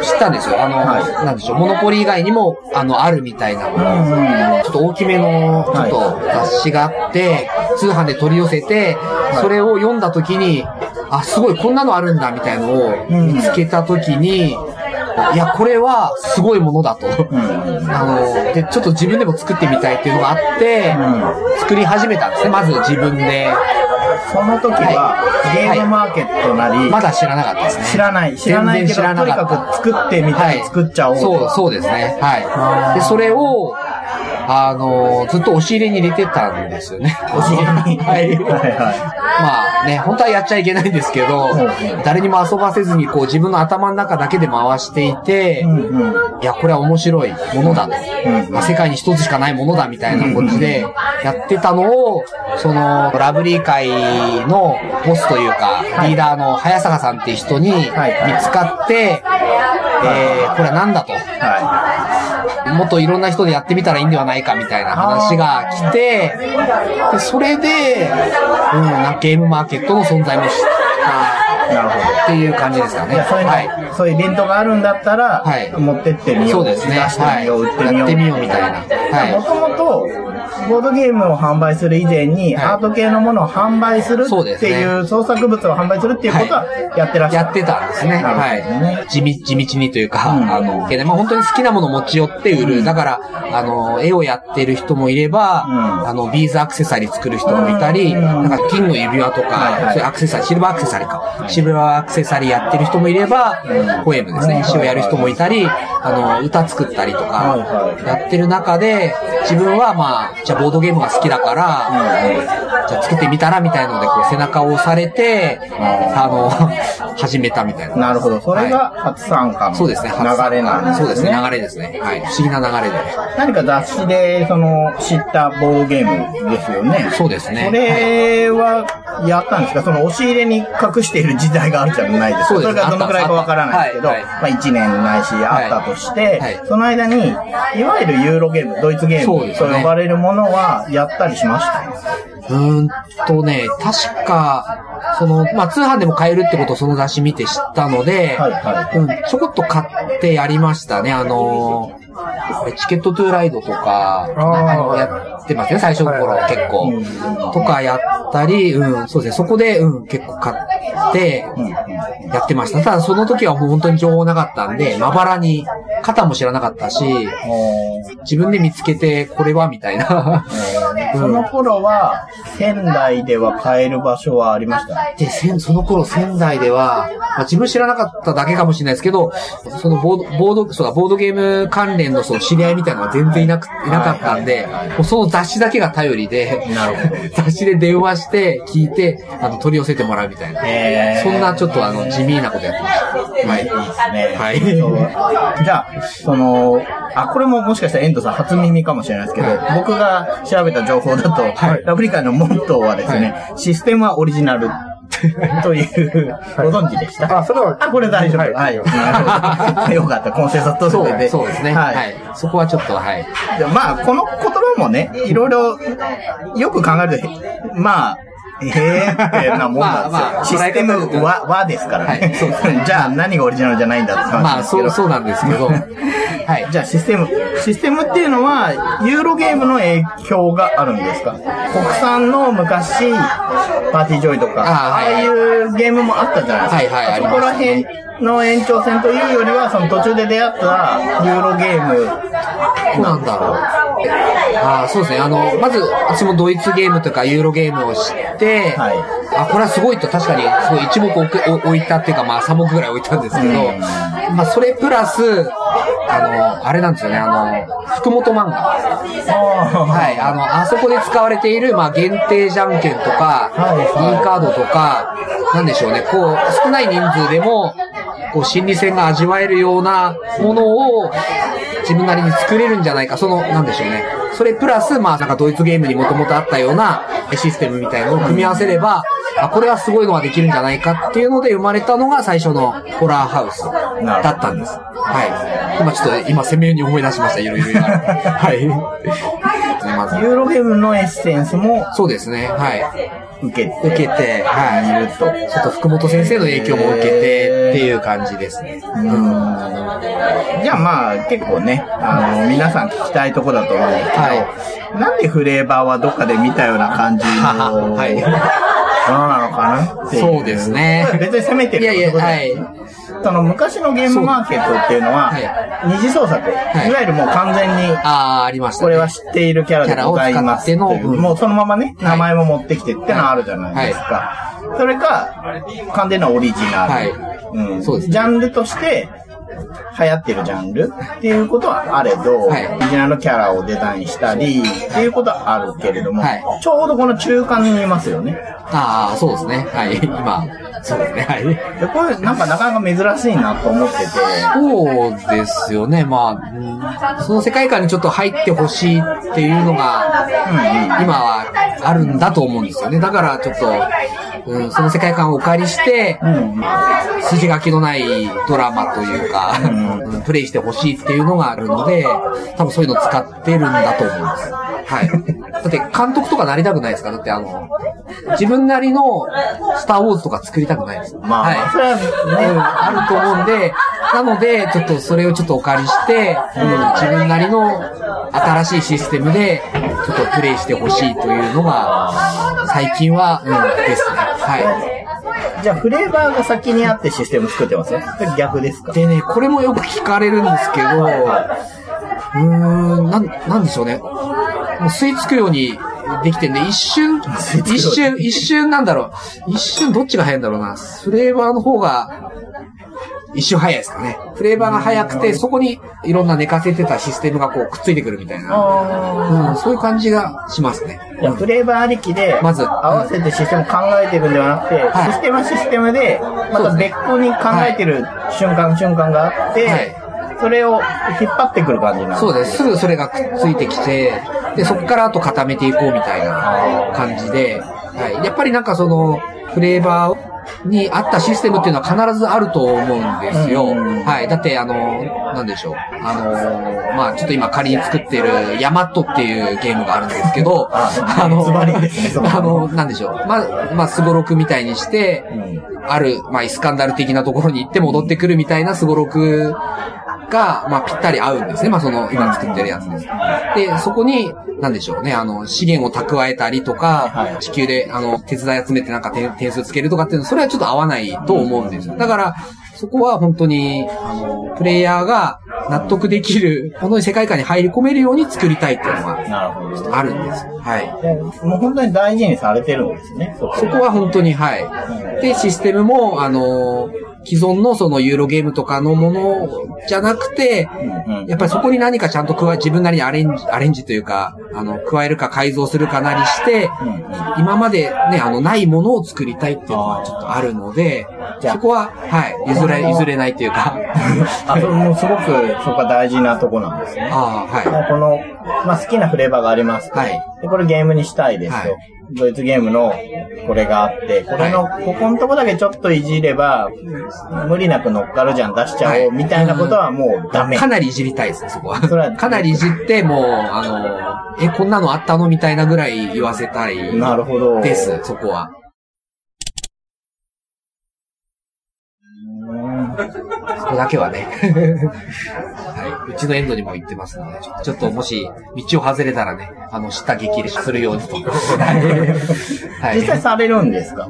う知ったんですよ。あの、はいなんでしょう、モノポリ以外にも、あの、あるみたいなのがちょっと大きめの、ちょっと雑誌があって、通販で取り寄せて、それを読んだ時に、あ、すごい、こんなのあるんだ、みたいのを見つけた時に、いや、これはすごいものだと。あの、で、ちょっと自分でも作ってみたいっていうのがあって、作り始めたんですね、まず自分で。その時は、はいゲームマーケットなり、まだ知らなかったですね。知らない、知らないけど、とになかく作ってみたい、作っちゃおう。そう、そうですね。はい。で、それを、あの、ずっと押し入れに入れてたんですよね。押し入れに はい。はいはまあね、本当はやっちゃいけないんですけど、誰にも遊ばせずに、こう自分の頭の中だけで回していて、うんうん。いや、これは面白いものだと。うんまあ世界に一つしかないものだみたいな感じでやってたのを、その、ラブリー会のボスというか、リーダーの早坂さんっていう人に見はいつかって、えー、これは何だと。はもっといろんな人でやってみたらいいんではないかみたいな話が来て、でそれで、うん、なゲームマーケットの存在も知ったい。なるほど。っていう感じですかね。そういうの、はい。そういうイベントがあるんだったら、はい持ってってみよう。そうですね。出してみよう、売ってみよう。やってみようみたいな。はもともと、ボードゲームを販売する以前に、はいアート系のものを販売するっていう創作物を販売するっていうことはやってらっしゃる。やってたんですね。なはい。地道、地道にというか、うんあの、でまあ本当に好きなものを持ち寄って売る。うんだから、あの、絵をやってる人もいれば、うんあの、ビーズアクセサリー作る人もいたり、うんなんか金の指輪とか、そういうアクセサリー、シルバーアクセサリーか。シルバーアクセサリーやってる人もいれば、ポエムですね。詩をやる人もいたり、あの、歌作ったりとはいかは、いやってる中で、自分はまあ、じゃあボードゲームが好きだから、じゃあ作ってみたらみたいので、こう背中を押されて、あの、始めたみたいな。なるほど。それが初参加のそうですね。流れなんですね。そうですね。流れですね。はい。不思議な流れで。何か雑誌で、その、知ったボードゲームですよね。そうですねそれは、やったんですか？その、押し入れに隠している時代があるじゃないですか。それがどのくらいかわからないですけど、まあ1年ないしあったとして、はい。その間に、いわゆるユーロゲーム、ドイツゲームと呼ばれるものは、やったりしました？うーんとね、確か、その、まあ、通販でも買えるってことをその雑誌見て知ったので、はいはい。うん、ちょこっと買ってやりましたね。あのーチケットトゥーライドとか、やってますね、最初の頃、はいはい結構。とかやったり、うん、そうですね、そこで、うん、結構買って、やってました。ただその時はもう本当に情報なかったんで、まばらに、型も知らなかったし、自分で見つけて、これはみたいな。その頃は、仙台では買える場所はありました？で、その頃仙台では、まあ、自分知らなかっただけかもしれないですけど、そのボード、ボード、そうだ、ボードゲーム関連のその知り合いみたいなのが全然いなく、いなかったんで、もうその雑誌だけが頼りで、なるほど。雑誌で電話して、聞いて、あの、取り寄せてもらうみたいな。そんなちょっとあの、地味なことやってました。はい。いいですね。はい。じゃあ、その、あ、これももしかしたらエンドさん初耳かもしれないですけど、僕が調べた情報だと、ラブリカのモットーはですね、システムはオリジナル という、ご存知でした？あ、それは。あ、これ大丈夫。はいよかった。コンセンサス取れてて。そうですね。ははいい。。そこはちょっと、はい。でまあ、この言葉もね、いろいろ、よく考えると、まあ、ええってなもんなんですよ。まあまあシステムは、はですからね。はいそうじゃあ何がオリジナルじゃないんだって話まあ、ですけど。そう、そうなんですけど、はい。じゃあシステム。システムっていうのは、ユーロゲームの影響があるんですか？国産の昔、パーティージョイとか、ああはいあいうゲームもあったじゃないですか。はいはいそこら辺の延長線というよりは、その途中で出会ったユーロゲームなんだろう。ああ、そうですね。あの、まず、私もドイツゲームとかユーロゲームを知って、はい。あ、これはすごいと。確かに、すごい一目置いたっていうか、まあ三目ぐらい置いたんですけど、まあそれプラス、あの、あれなんですよね、あの、福本漫画。はい、あの、あそこで使われている、まあ、限定じゃんけんとか、はいはい。D カードとか、なんでしょうね、こう、少ない人数でも、こう、心理戦が味わえるようなものを、自分なりに作れるんじゃないか、その、なんでしょうね。それプラス、まあ、なんかドイツゲームにもともとあったようなシステムみたいなのを組み合わせれば、あ、これはすごいのができるんじゃないかっていうので生まれたのが最初のホラーハウスだったんです。はい。今ちょっと、今鮮明に思い出しました、いろいろ。はい。まず。ユーロゲームのエッセンスもそうですね、はい。受けて、受けて、はい。いると。ちょっと福本先生の影響も受けてっていう感じですね。じゃあまあ結構ね、あの、皆さん聞きたいとこだと思うんですけど、はなんでフレーバーはどっかで見たような感じの、はいものなのかなっていう。そうですね。別に攻めてるってことはい。その昔のゲームマーケットっていうのは、はい。二次創作、い。い、わゆるもう完全に、ああ、ありましたね。これは知っているキャラでございますっていう、もうそのままね、名前も持ってきてってのはあるじゃないですか。それか、完全なオリジナル。はい。うん。そうですね。ジャンルとして、流行ってるジャンルっていうことはあれど、はいオリジナルのキャラをデザインしたりっていうことはあるけれども、はいちょうどこの中間にいますよね。ああ、そうですね。はい。今、そうですね。はい。でこれなんかなかなか珍しいなと思ってて、そうですよね。まあ、うんその世界観にちょっと入ってほしいっていうのが、今はあるんだと思うんですよね。だからちょっと、うん、その世界観をお借りして、筋書きのないドラマというか、うんプレイしてほしいっていうのがあるので、多分そういうの使ってるんだと思うんです。はい。だって監督とかなりたくないですか？だってあの、自分なりのスターウォーズとか作りたくないです。まあ、はい。それはね、うんあると思うんで、なので、ちょっとそれをちょっとお借りして、うん自分なりの新しいシステムでちょっとプレイしてほしいというのが、最近は、うん、ですね。はい。じゃあ、フレーバーが先にあってシステム作ってます？逆ですか？でね、これもよく聞かれるんですけど、うーん、なん、なんでしょうね。もう吸い付くようにできてんで、一瞬、一瞬、一瞬なんだろう。一瞬どっちが早いんだろうな。フレーバーの方が、一瞬早いですかね。フレーバーが早くて、そこにいろんな寝かせてたシステムがこうくっついてくるみたいな。うん、そういう感じがしますね。じゃあ、フレーバーありきで、まず。合わせてシステム考えてるんではなくて、はい。システムはシステムで、また別個に考えてる瞬間、瞬間があって、はいそれを引っ張ってくる感じなんですそうです。すぐそれがくっついてきて、で、そこからあと固めていこうみたいな感じで、はい。やっぱりなんかその、フレーバーに合ったシステムっていうのは必ずあると思うんですよ。うんはい。だって、あの、なんでしょう。あの、まあちょっと今仮に作ってるヤマットっていうゲームがあるんですけど、ああの、あの、なんでしょう。まあ、まあ、スゴロクみたいにして、ある、まあ、イスカンダル的なところに行って戻ってくるみたいなスゴロクが、まあ、ぴったり合うんですね。まあ、その、今作ってるやつです。で、そこに、なんでしょうね、あの、資源を蓄えたりとか、はい地球で、あの、手伝い集めてなんか点点数つけるとかっていうの、それはちょっと合わないと思うんですよ。だから、そこは本当に、あの、プレイヤーが納得できる、本当に世界観に入り込めるように作りたいっていうのが。あるんです。はい。でもう本当に大事にされてるんですね、そこそこは本当に、はい。で、システムも、あの、既存のそのユーロゲームとかのものじゃなくて、やっぱりそこに何かちゃんと加え、自分なりにアレンジ、アレンジというか、あの、加えるか改造するかなりして、今までね、あの、ないものを作りたいっていうのがちょっとあるので、そこは、はい、譲れ、譲れないというか、あ、それもすごく、そこが大事なとこなんですね。ああ、はこの、まあ、好きなフレーバーがありますと。はい。で、これゲームにしたいですと。はいドイツゲームのこれがあって、これの、ここのとこだけちょっといじれば、無理なく乗っかるじゃん、出しちゃおう、はいみたいなことはもうダメ。い。かなりいじりたいですね、そこは。それはかなりいじって、もう、あの、え、こんなのあったのみたいなぐらい言わせたい。なるほど。です、そこは。そこだけはね。はい。うちのエンドにも言ってますので、ちょっともし、道を外れたらね、あの、下激励するようにと。はい。実際されるんですか？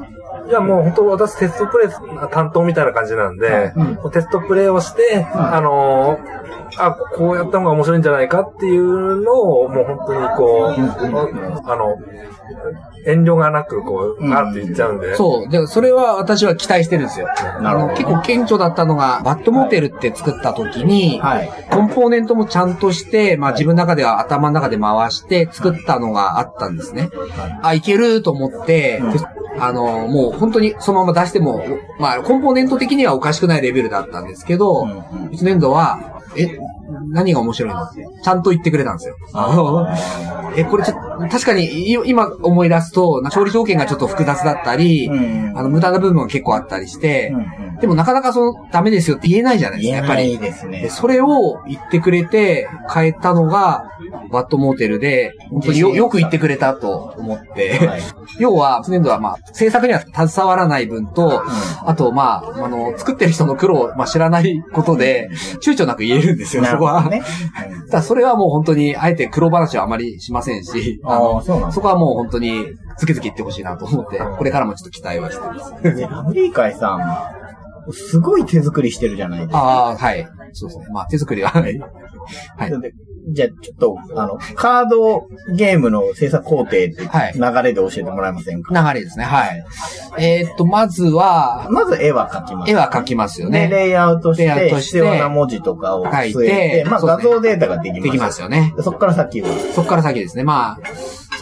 いや、もう本当私テストプレイ担当みたいな感じなんで、うんテストプレイをして、あのーあ、こうやった方が面白いんじゃないかっていうのを、もう本当にこう、あの、遠慮がなく、こう、あって言っちゃうんで。そう。で、それは私は期待してるんですよ。なるほどあの結構顕著だったのが、バットモーテルって作った時に、はい。コンポーネントもちゃんとして、まあ自分の中では頭の中で回して作ったのがあったんですね。あ、いけると思って、うんであの、もう本当にそのまま出しても、まあコンポーネント的にはおかしくないレベルだったんですけど、うんうんうちのエンドは、え、何が面白いのって、ちゃんと言ってくれたんですよ。え、これちょっと、確かにい今思い出すと、調理条件がちょっと複雑だったり、うん。あの、無駄な部分が結構あったりして、でもなかなかその、ダメですよって言えないじゃないですか、やっぱり。ですね。で、。それを言ってくれて、変えたのが、バットモーテルで、本当によよく言ってくれたと思って、はい。要は、年度はまあ、制作には携わらない分と、あと、まあ、あの、作ってる人の苦労を、まあ、知らないことで、躊躇なく言えるんですよ、そこは。ね。ただそれはもう本当に、あえて苦労話はあまりしませんし、あのあ、そこはもう本当に、つけつけ言ってほしいなと思って、これからもちょっと期待はしてます。でラブリー会さん、すごい手作りしてるじゃないですか。ああ、はい。そうですね。まあ、手作りは、はい。はいでじゃあ、ちょっと、あの、カードゲームの制作工程ってはい流れで教えてもらえませんか、流れですね。はい。えーっと、まずは、まず絵は描きます。絵は描きますよで、ね。レイアウトして、レイアウトして必要な文字とかを書いて、まあ画像データができます。できますよね。でそこから先は。そっから先ですね。まあ、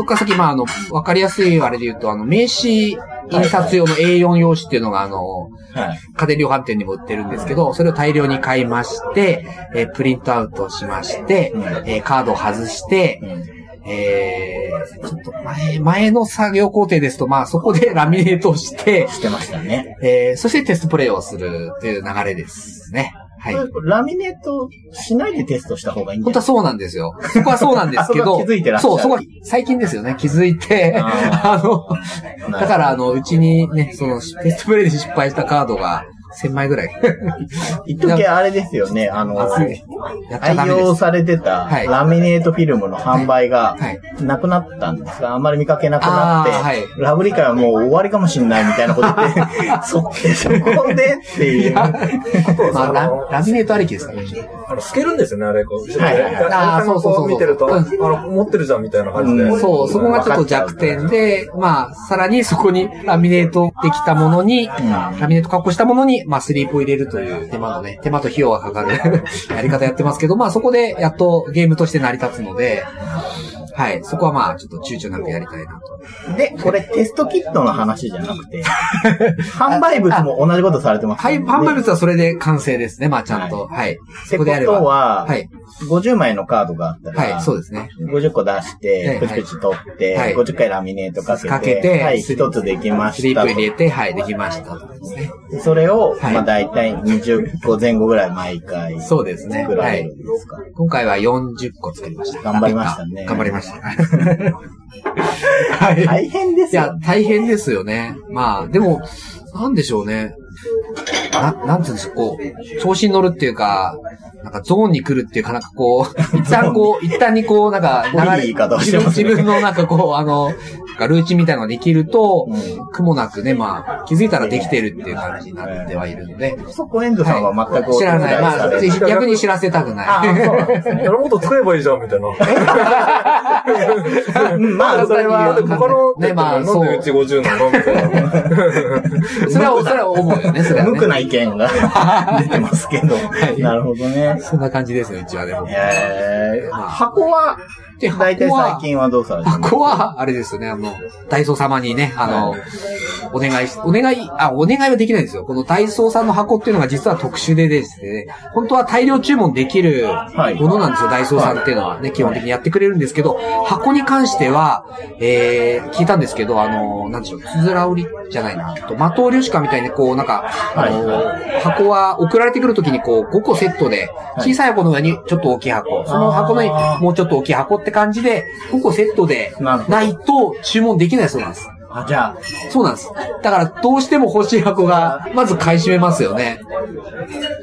そっから先、まあ、あの、わかりやすいあれで言うと、あの、名刺印刷用の A4 用紙っていうのが、あの、はい。家電量販店にも売ってるんですけど、それを大量に買いまして、えープリントアウトしまして、うんえーカードを外してう、ん。えー、ちょっと前、前の作業工程ですと、まあそこで ラミネートをして、してましたね。えー、そしてテストプレイをするという流れですね。はい。ラミネートしないでテストした方がいいん本当はそうなんですよ。そこはそうなんですけど、は 気づいてらっしゃるそう、そこは最近ですよね、気づいて、あ あの、だからあの、うちにね、その、テストプレイで失敗したカードが、1000枚ぐらい。一時あれですよね、あの、愛。用されてたはいラミネートフィルムの販売がはいなくなったんですが、あんまり見かけなくなって、はいラブリカはもう終わりかもしんないみたいなこと言って、そ、そこでっていう。まあ、ラミネートありきですからね。あの、透けるんですよね、あれ、こう。はいはいあーそうそうそう見てると、うんあの、持ってるじゃんみたいな感じで。うんそう、そこがちょっと弱点で、まあ、さらにそこにラミネートできたものに、ラミネート加工したものに、まあ、スリープを入れるという手間のね、手間と費用がかかる やり方やってますけど、まあ、そこでやっとゲームとして成り立つので、はい、そこはまあ、ちょっと躊躇なくやりたいなと。で、これテストキットの話じゃなくて、販売物も同じことされてますはい。販売物はそれで完成ですね、まあ、ちゃんと。はい。ってこそこでやれば。とは、はい。50枚のカードがあったら、はい、そうですね。50個出して、はいプチプチ取って、はい50回ラミネートかけて、かけてはい、一つできまスリしたープ入れて、はい、できましたとですね。と。それを、はいまあ大体20個前後ぐらい毎回そうですね。はいるんですか？今回は40個作りました。頑張りましたね頑張りました。はい。大変ですいやよ、ね。大変ですよね。まあ、でも、なんでしょうね。な、なんていうんですか、こう、調子に乗るっていうか、なんかゾーンに来るっていうか、なんかこう、一旦こう、一旦にこう、なんか、いい言い方をしてますね自分のなんかこう、あの、ルーチンみたいなのができると、うん苦もなくね、まあ、気づいたらできてるっていう感じになってはいるので。そこエンドさんは全く知らない。まあ、逆に知らせたくない。あそうなんですね。いやもっと作ればいいじゃん、みたいな。うんまあ、それだは他の、ねまあなんでうち50なのみたいな。それは、それは思うよね、それは、ね。無垢な意見が 出てますけど。いなるほどね。そんな感じですよ、うちはでも。えー、まあ箱は、で大体最近はどうされてます箱は、あれですよね、あの、ダイソー様にね、あの、お願いし、お願い、あ、お願いはできないんですよ。このダイソーさんの箱っていうのが実は特殊でですね、本当は大量注文できるはい。ものなんですよ、ダイソーさんっていうのは。ね、基本的にやってくれるんですけど、箱に関しては、えー、聞いたんですけど、あの、なんでしょう、つづら折りじゃないな、と、的折りュシカみたいにこう、なんか、あの、箱は送られてくるときにこう、5個セットで、小さい箱の上にちょっと大きい箱、その箱の上にもうちょっと大きい箱って感じで、5個セットでないと注文できないそうなんです。あ、じゃそうなんです。だから、どうしても欲しい箱が、まず買い占めますよね。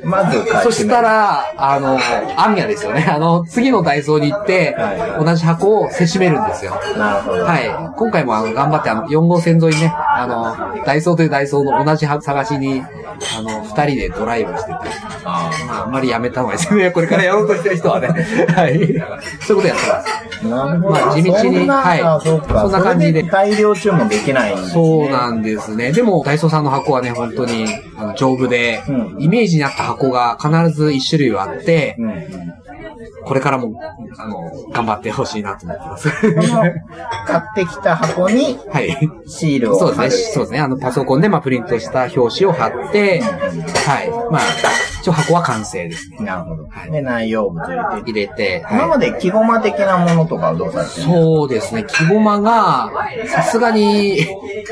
あ、まず買い占めるそした、ら、あの、アミヤですよね。あの、次のダイソーに行っては、い同じ箱をせしめるんですよ。なるほど。はい。今回もあの、頑張ってあの、4号線沿いにね、あの、ダイソーというダイソーの同じ箱探しに、あの、二人でドライブしてて、あまあ、あんまりやめた方がいいですね。これからやろうとしてる人はね。はい。そういうことやってます。ーなるほど。まあ地道にはいあそんな感じで大量注文できない。そうなんですね。でも、ダイソーさんの箱はね、本当にあの丈夫で、うんイメージに合った箱が必ず一種類はあって、うんうん。これからも、あの、頑張ってほしいなと思ってます。買ってきた箱に はい。シールを貼る。そうですね。あの、パソコンで、まあ、プリントした表紙を貼って、はい。まあ、一応箱は完成ですね。なるほど。はいで、内容物入れて。入れて、今まはい。で木ゴマ的なものとかはどうされてるんですか？そうですね。木ゴマが、さすがに、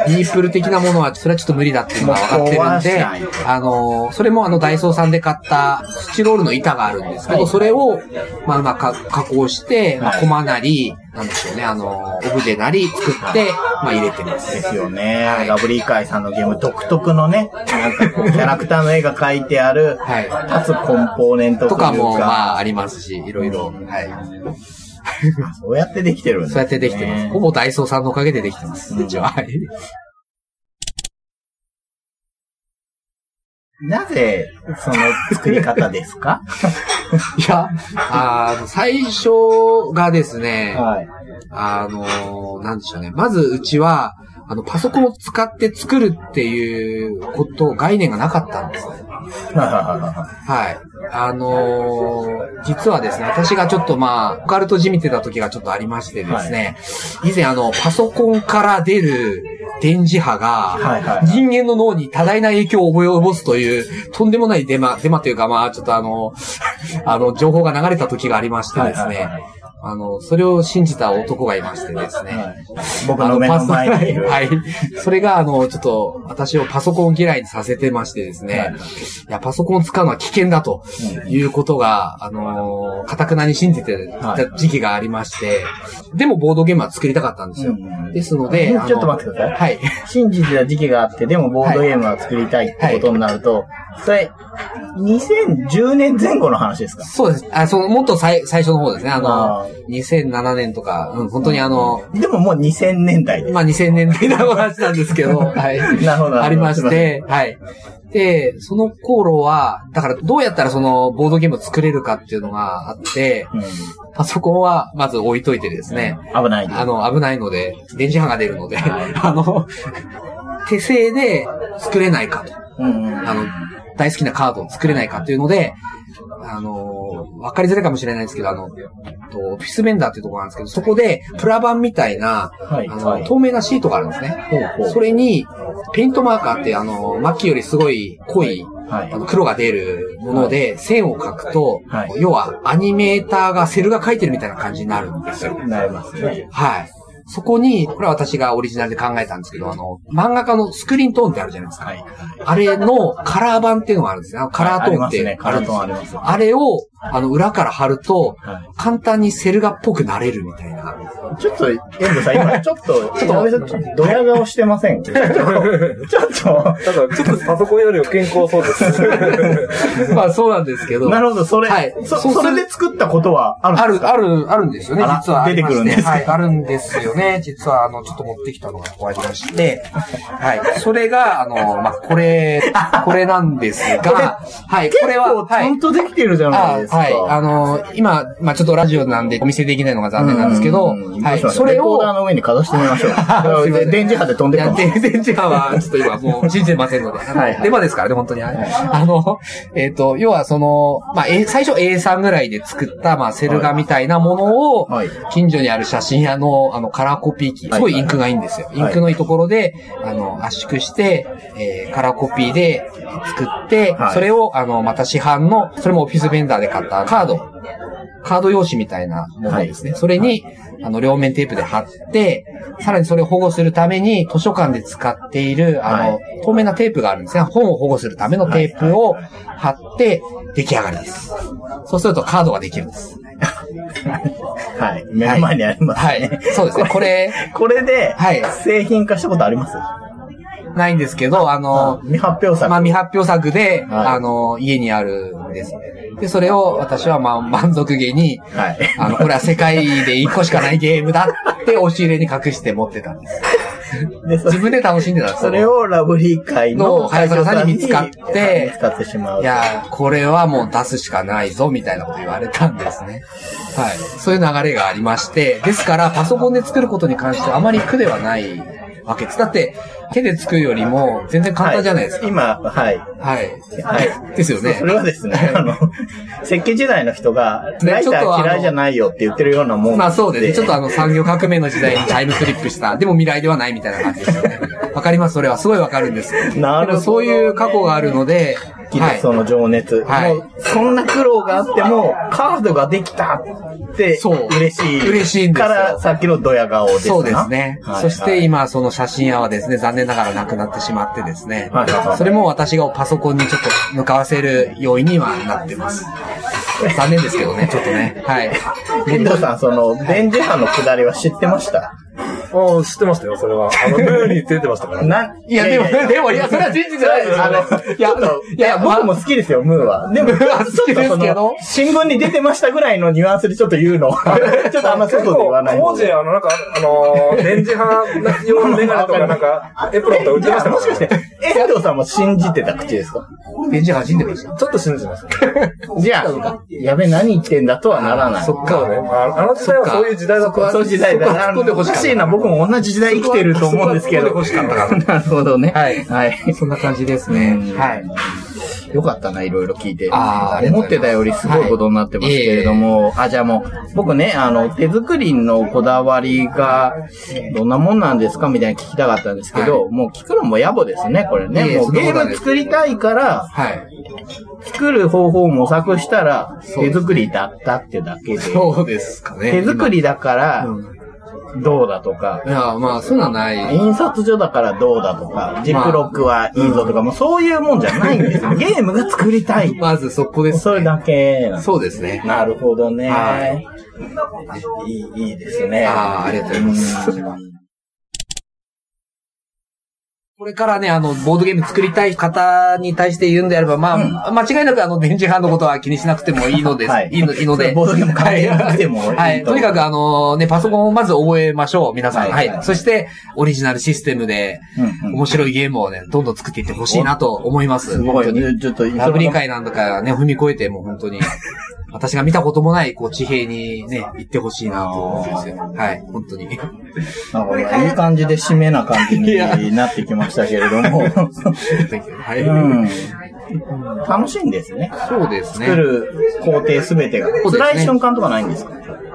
ミープル的なものは、それはちょっと無理だっていうのが分かってるんであの、それもあの、ダイソーさんで買ったスチロールの板があるんですけど、はいそれを、まあ、うまく加加工して、まあ、コマなり、なんでしょうね、あの、オブジェなり作って、まあ、入れてます。ですよね。はいラブリー会さんのゲーム独特のね、なんかこう、キャラクターの絵が描いてある、はい。立つコンポーネントとか、とかも、まあ、ありますし、いろいろ。はい。そうやってできてるんですね。そうやってできてます。ほぼダイソーさんのおかげでできてます。うちは。はい。なぜ、その作り方ですか？いや、あの、最初がですね、はい。あの、なんでしょうね。まず、うちは、あの、パソコンを使って作るっていうこと、概念がなかったんですね。はい。あのー実はですね、私がちょっとまあ、オカルトじみてた時がちょっとありましてですね、以前あの、パソコンから出る電磁波が、人間の脳に多大な影響を及ぼすという、とんでもないデマ、デマというかまあ、ちょっとあの、あの、情報が流れた時がありましてですね、あの、それを信じた男がいましてですね。はい僕の目の前にいる。はい。それが、あの、ちょっと、私をパソコン嫌いにさせてましてですね。はいい、や、パソコンを使うのは危険だということが、あのー、かたくなに信じてた時期がありまして、でもボードゲームは作りたかったんですよ。うんですので、ちょっと待ってください。はい。信じてた時期があって、でもボードゲームは作りたいってことになると、それ、2010年前後の話ですか？そうです。あ、その、もっと最最初の方ですね。あのあ、2007年とか、うん、本当にあの、でももう2000年代。まあ2000年代の話なんですけど、はい。なるほど。ありまして、はい。で、その頃は、だからどうやったらそのボードゲームを作れるかっていうのがあって、うん。パソコンはまず置いといてですね、危ない。あの、危ないので、電磁波が出るので、はい あの、手製で作れないかと。うんうん。あの、大好きなカードを作れないかっていうので、あの、わかりづらいかもしれないですけど、あの、とオフィスベンダーっていうところなんですけど、そこで、プラ板みたいな、はいあの、透明なシートがあるんですね。それに、ペイントマーカーって、あの、末期よりすごい濃い、はいあの黒が出るもので、線を描くと、はい要は、アニメーターがセルが描いてるみたいな感じになるんですよ。なりますね。はい。そこに、これは私がオリジナルで考えたんですけど、あの、漫画家のスクリーントーンってあるじゃないですか。はい。あれのカラー版っていうのがあるんですね。あのカラートーンってありますね。カラートーンあります。あれを、あの、裏から貼ると、はい簡単にセル画っぽくなれるみたいな。ちょっと、遠藤さん、今、ちょっと、ちょっと、ちょっと、ドヤ顔してません？ちょっと、ちょっと、だからちょっとパソコンよりも健康そうです。まあそうなんですけど。なるほど、それ、はいそ、れで作ったことはあるんある、ですか？ある、あるんですよね、実は。出てくるんですか？はい、あるんですよね。実は、あの、ちょっと持ってきたのがこうありまして、はい。それが、あの、まあ、これ、これなんですが、はい、これは、結構ちゃんとできてるじゃないですか。あはい。あの、今、まあ、ちょっとラジオなんでお見せできないのが残念なんですけど、うんはい。そうれをレコーダー、の上にかざしてみましょう。電磁波で飛んでる全然違うわ。ちょっと今もう信じてませんので。はいはいデマですからね、本当に。はいあの、えっ、と、要はその、まあ、え最初 A3 ぐらいで作った、まあ、セル画みたいなものを、はい近所にある写真屋の、あの、カラーコピー機、すごいインクがいいんですよ。いインクのいいところで、あの、圧縮して、えーカラーコピーで作って、はいそれを、あの、また市販の、それもオフィスベンダーで買ったカード、カード用紙みたいなものですね。それに、あの、両面テープで貼って、さらにそれを保護するために、図書館で使っている、あの、は透明なテープがあるんですね。本を保護するためのテープを貼って、出来上がりです。そうするとカードができるんです。はい。目の前にありますはいね。。そうですね。これ、これではい、製品化したことあります？ないんですけど、あの、未発表作。まあ、未発表作で、はいあの、家にあるんです。で、それを私はまあ、満足げに、はい。あの、これは世界で一個しかないゲームだって押し入れに隠して持ってたんです。で、そ自分で楽しんでたんですそれをラブリー会のの早坂さんに見つかってはい見つかってしまう。いやー、これはもう出すしかないぞ、みたいなこと言われたんですね。はい。そういう流れがありまして、ですから、パソコンで作ることに関してはあまり苦ではないわけです。だって、手で作るよりも全然簡単じゃないですか。はい今、はい。はい。はい。ですよね。それはですね、あの、設計時代の人が、ねライター嫌いじゃないよって言ってるようなもんまあそうですね。ちょっとあの産業革命の時代にタイムスリップした。でも未来ではないみたいな感じですよね。わかります。それはすごいわかるんです。なるほどねそういう過去があるので、はい。きっとその情熱。はいそんな苦労があっても、カードができたって、そう嬉しい。嬉しいんですよから、さっきのドヤ顔ですなそうですね。はいそして今、その写真屋はですね、残念ながらなくなってしまってですね。それも私がパソコンにちょっと向かわせる要因にはなってます。残念ですけどね、ちょっとね。はい。遠藤さん、その、電磁波の下りは知ってました？ああ、知ってましたよ、それは。あの、ヌーに出てましたからね。ないや、でも、でも、いや、それは信じてないです。あの、いや、いや、僕も好きですよ、ムーは。でも、ムーは好きですけどちょっとその新聞に出てましたぐらいのニュアンスでちょっと言うのは、ちょっとあんま外で言わない当時、あの、なんか、あのー、電磁波用のメガネとか、なんか、エプロンとか売ってましたもしかして、遠藤さんも信じてた口ですか？電磁波信じてました。ちょっと信じてます。じゃあ、やべ、何言ってんだとはならない。そっか。ね。ああの時代はそういう時代だった。そういう時代だしいな、僕も同じ時代生きてると思うんですけど。そこは突っ込んでほしかった なるほどね。はいはい。そんな感じですね。うんはい。よかったな、いろいろ聞いて。あーあ思ってたよりすごいことになってますけれども、あ、じゃあもう、僕ね、あの、手作りのこだわりが、どんなもんなんですかみたいな聞きたかったんですけど、もう聞くのも野暮ですね、これね。もうゲーム作りたいから、はい。作る方法を模索したら、手作りだったってだけで、そうですかね。手作りだからうんどうだとか、いや、まあ、そういうのはない。印刷所だからどうだとか、ジップロックはいいぞとか、もうそういうもんじゃないんですよ。ゲームが作りたい。まずそこです、それだけそうですね。なるほどね。、はいい、いいですね。あーありがとうございますうんこれからね、あの、ボードゲーム作りたい方に対して言うんであれば、まあ、間違いなくあの、電磁波のことは気にしなくてもいいのです。はいい、いのいいので。ボードゲーム関係なくてもいいと思うはい。とにかくあの、ね、パソコンをまず覚えましょう、皆さん。は。はいいそして、オリジナルシステムで、うんうん面白いゲームをね、どんどん作っていってほしいなと思います。すごい。ね。ちょっと、ラブリー会なんだかね、踏み越えてもう本当に、私が見たこともない、こう、地平にね、行ってほしいなと思うんですよ。はい、本当に。なんかねいい感じで締めな感じになってきましたけれども。は い。うん。楽しいんですね。そうですね。作る工程すべてが。辛い瞬間とかないんですか？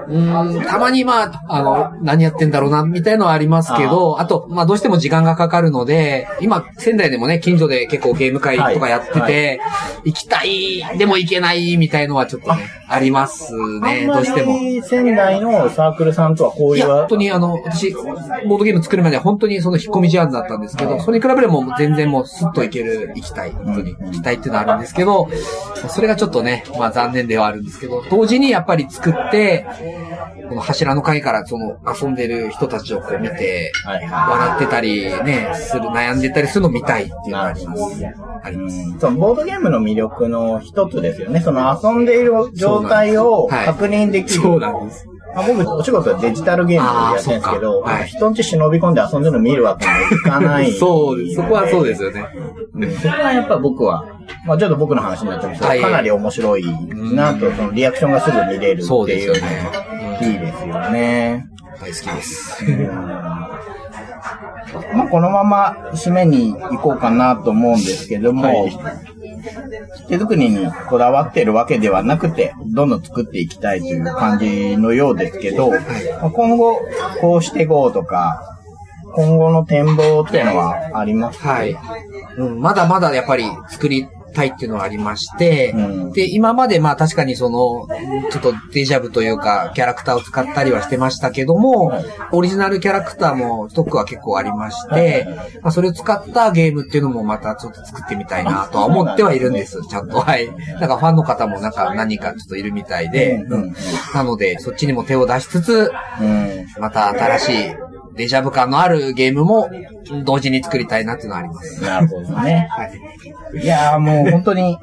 うーん、たまにまあ、あの、何やってんだろうな、みたいのはありますけど、あと、まあどうしても時間がかかるので、今、仙台でもね、近所で結構ゲーム会とかやってて、はい。行きたい、でも行けない、みたいのはちょっとね、あ。りますね、どうしても。い仙台のサークルさんとは交流や、は本当にあの、私、ボードゲーム作るまでは本当にその引っ込み思案だったんですけど、それに比べればもう全然もうスッと行ける、行きたい、本当にっていうのはあるんですけど、それがちょっとね、まあ残念ではあるんですけど、同時にやっぱり作って、この柱の階からその遊んでる人たちをこう見て、笑ってたりね、する、悩んでたりするのを見たいっていうのがあります。ありい。ます。うんそのボードゲームの魅力の一つですよね。その遊んでいる状態をはい確認できる。そうなんです。まあ、僕、お仕事はデジタルゲームでやってるんですけど、はい人んち忍び込んで遊んでるの見るわけにはいかない。そうです。そこはそうですよね。うんそこはやっぱ僕は、まあちょっと僕の話になっちゃうんですけど、はいかなり面白いなと、そのリアクションがすぐ見れるってそうですいうよねのいいですよね。大好きです。まあ、このまま締めに行こうかなと思うんですけども、はい。手作りにこだわってるわけではなくて、どんどん作っていきたいという感じのようですけど、まあ今後、こうしていこうとか、今後の展望っていうのはありますか？はい。うん、まだまだやっぱり作りたいっていうのはありまして、うんで、今までまあ確かにその、ちょっとデジャブというか、キャラクターを使ったりはしてましたけども、オリジナルキャラクターもストックは結構ありまして、まあそれを使ったゲームっていうのもまたちょっと作ってみたいなとは思ってはいるんです、ちゃんと。はい。なんかファンの方もなんか何人かちょっといるみたいで、うんうんなので、そっちにも手を出しつつ、うん。また新しいデジャブ感のあるゲームも同時に作りたいなっていうのはあります。なるほどね。はい。いやーもう本当に、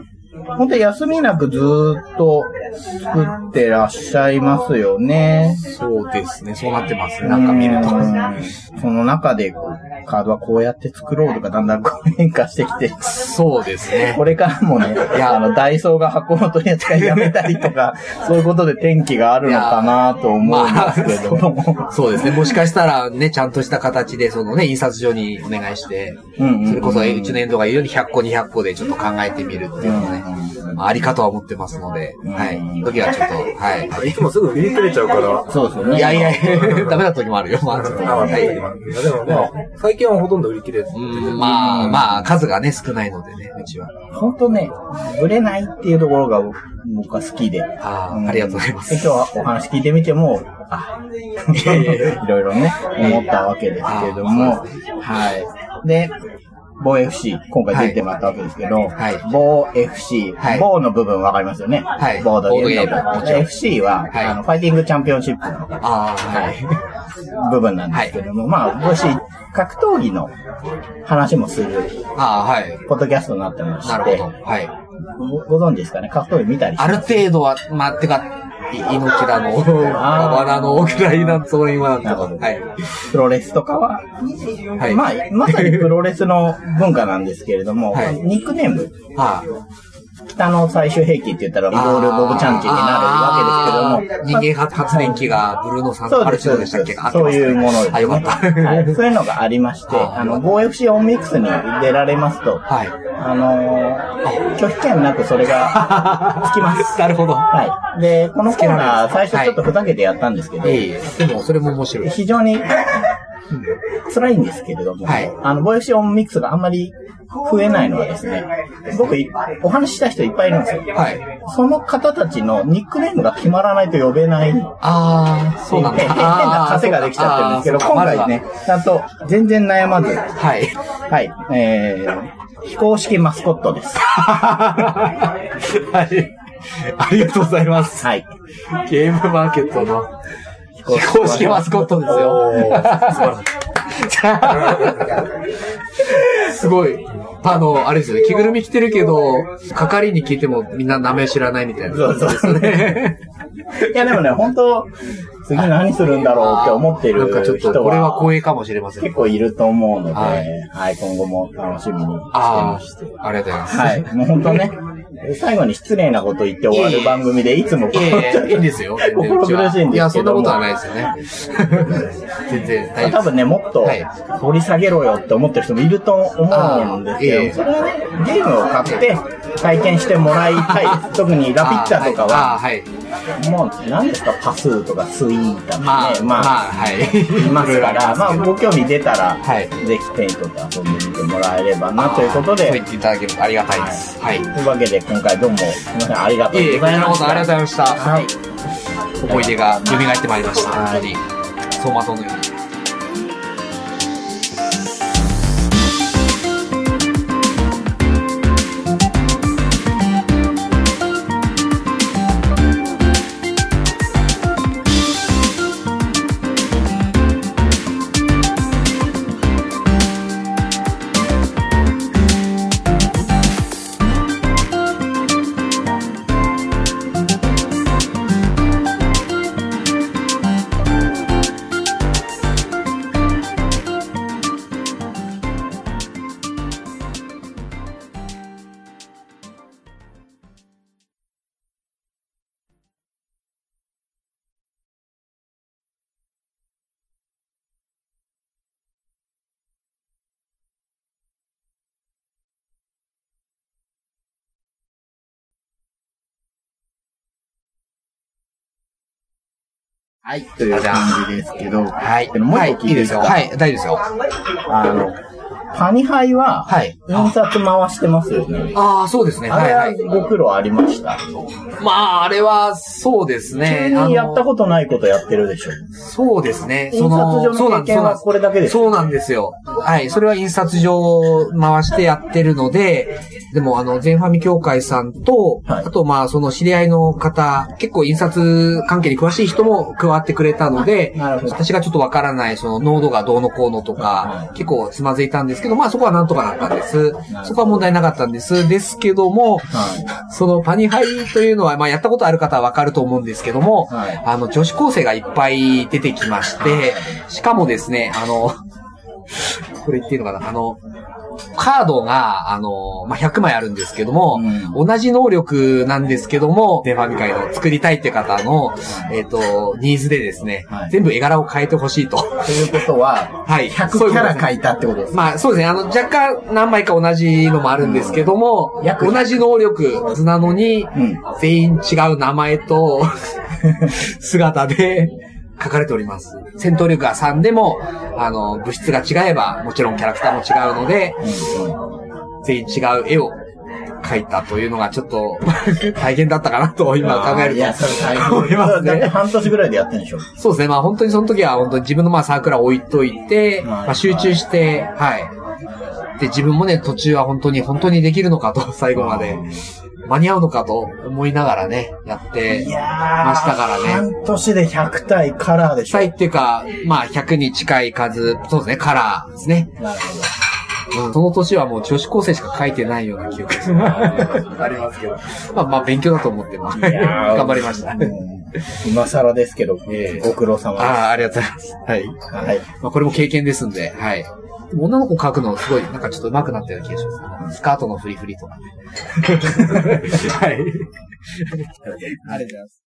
本当に休みなくずーっと作ってらっしゃいますよね。そうですね。そうなってますね。なんか見ると。うんその中でこう、カードはこうやって作ろうとかだんだんこう変化してきて、そうですね。これからもね、いや、あの、ダイソーが箱の取り扱いやめたりとか、そういうことで転機があるのかなと思うんですけども。そうですね。もしかしたらね、ちゃんとした形で、そのね、印刷所にお願いして、うんうんうんそれこそ、うちのエンドが言うように100個200個でちょっと考えてみるっていうのもね、まあありかとは思ってますので、はい。時はちょっと、はい。いつもすぐ売り切れちゃうから。そうですよね。いやいや、ダメな時もあるよ、まあ。ちょっとあまあはい。でもまあ、最近はほとんど売り切れてうんまあ、まあ、数がね、少ないのでね、うちは。本当ね、ぶれないっていうところが僕は好きで。ああ、うんありがとうございます。で今日はお話聞いてみても、あ、いろいろね、思ったわけですけれども、はい。で、某 FC、今回出てもらったわけですけど、はい某 FC、はい某の部分わかりますよね？はいボードゲームボーム FC は、はいあの、ファイティングチャンピオンシップのはい。部分なんですけども、まあ、某 FC、格闘技の話もする、ああ、はい。ポッドキャストになってまして、なるほど。はい。ごご存知ですかね？格闘技見たりある程度は、まあ、てか、い猪木だの、あー。バラの大きな稲のそういうなんなるほどはい。プロレスとかは、はい。まあ、まさにプロレスの文化なんですけれども、はい。ニックネーム、は北の最終兵器って言ったら、イゴール・ボブ・チャンチになるわけですけども、人間発発電機がブルーノさん、パルそうでしたっけ？そういうものです、ね。あ、よかった。はい。そういうのがありまして、あの、GoFC オンミックスに出られますと、はい。あのー拒否権なくそれがつきます。なるほど。はい。で、このコーナー、最初ちょっとふざけてやったんですけど、ええでも、それも面白い。非常に辛いんですけれども、はいあの、ボイフシオンミックスがあんまり増えないのはですね、僕い、お話しした人いっぱいいるんですよ。はい。その方たちのニックネームが決まらないと呼べない。ああ、そうなんだ。変 変な枷ができちゃってるんですけど、今回ね、ちゃんと全然悩まず、はい。はい、えー、非公式マスコットです。はい。ありがとうございます。はい。ゲームマーケットの非公式マスコットですよ。すごい。あの、あれですよね。着ぐるみ着てるけど、係に聞いてもみんな名前知らないみたいな。そうそうですね。いやでもね、本当次何するんだろうって思ってるなんかちょっ人と、これはは光栄かもしれません。結構いると思うので、ははいい、今後も楽しみにしてあまして。あ、ありがとうございます。はい。もう本当ね、最後に失礼なこと言って終わる番組でいつもこいえいえ、いいんですよ。心苦しいんですいや、そんなことはないですよね。全然大。多分ね、もっとはい掘り下げろよって思ってる人もいると思うんですけど、それはね、ゲームを買って体験してもらいたい。特にラピッツァとかは、はい。もう何ですか、パスーとかスイータとかね、まあ、まあ、はい。いますから、まあ、ご興味出たら、はいぜひペイントと遊んでみてもらえればな、ということで、そう言っていただけるとありがたいです。はい。いというわけで、今回どうも、すみません、ありがとうえいえ、ございました。こちらこそありがとうございました。はい。思い出が蘇ってまいりました。はい本当に。走馬灯のように。はい、という感じですけど、はい。もうはい一個聞いていいですか？はい、大丈夫ですよ。あの、パニハイは、はい印刷回してますよね。ああ、そうですね。ははいはい。ご苦労ありました。まあ、あれは、そうですね。急にやったとことないことやってるでしょ。そうですね。印刷所の経験はこれだけですそうなんですよ。はい。それは印刷所を回してやってるので、でも、あの、全ファミ協会さんと、はいあと、まあ、その知り合いの方、結構印刷関係に詳しい人も加わってくれたので、私がちょっとわからない、その、濃度がどうのこうのとか、結構つまずいたんですけど、まあ、そこはなんとかなったんです。そこは問題なかったんです。ですけども、はそのパニハイというのは、まあ、やったことある方はわかると思うんですけども、はいあの、女子高生がいっぱい出てきまして、しかもですね、あの、これ言っていいのかなあの、カードが、あの、まあ、100枚あるんですけども、同じ能力なんですけども、デファミ界の作りたいって方の、えっ、と、ニーズでですね、はい。全部絵柄を変えてほしいと。い。ということは、はい。100そういうことですキャラ書いたってことです。かまあそうですね。あの、若干何枚か同じのもあるんですけども、約同じ能力なのに、ん。全員違う名前と 姿で書かれております。戦闘力が3でも、あの、物質が違えば、もちろんキャラクターも違うので、全員違う絵を描いたというのがちょっと 大変だったかなと今考えるいや、とそれ大変。思いますね。半年ぐらいでやってんでしょ。そうですね。まあ本当にその時は本当に自分のまあサークルは置いといて、はいまあ集中して、はい。で、自分もね、途中は本当に本当にできるのかと、最後まで。間に合うのかと思いながらね、やってましたからね。半年で100体カラーでしょ。実際っていうか、まあ100に近い数、そうですね、カラーですね。なるうん、その年はもう女子高生しか書いてないような記憶があります けど。まあまあ勉強だと思ってます。ほど。頑張りました。うん今更ですけど、ええご苦労様です。ああ、ありがとうございます。はい。はい。まあ、これも経験ですんで、はい。女の子描くのすごい、なんかちょっと上手くなったような気がします。スカートのフリフリとかね。はい。ありがとうございます。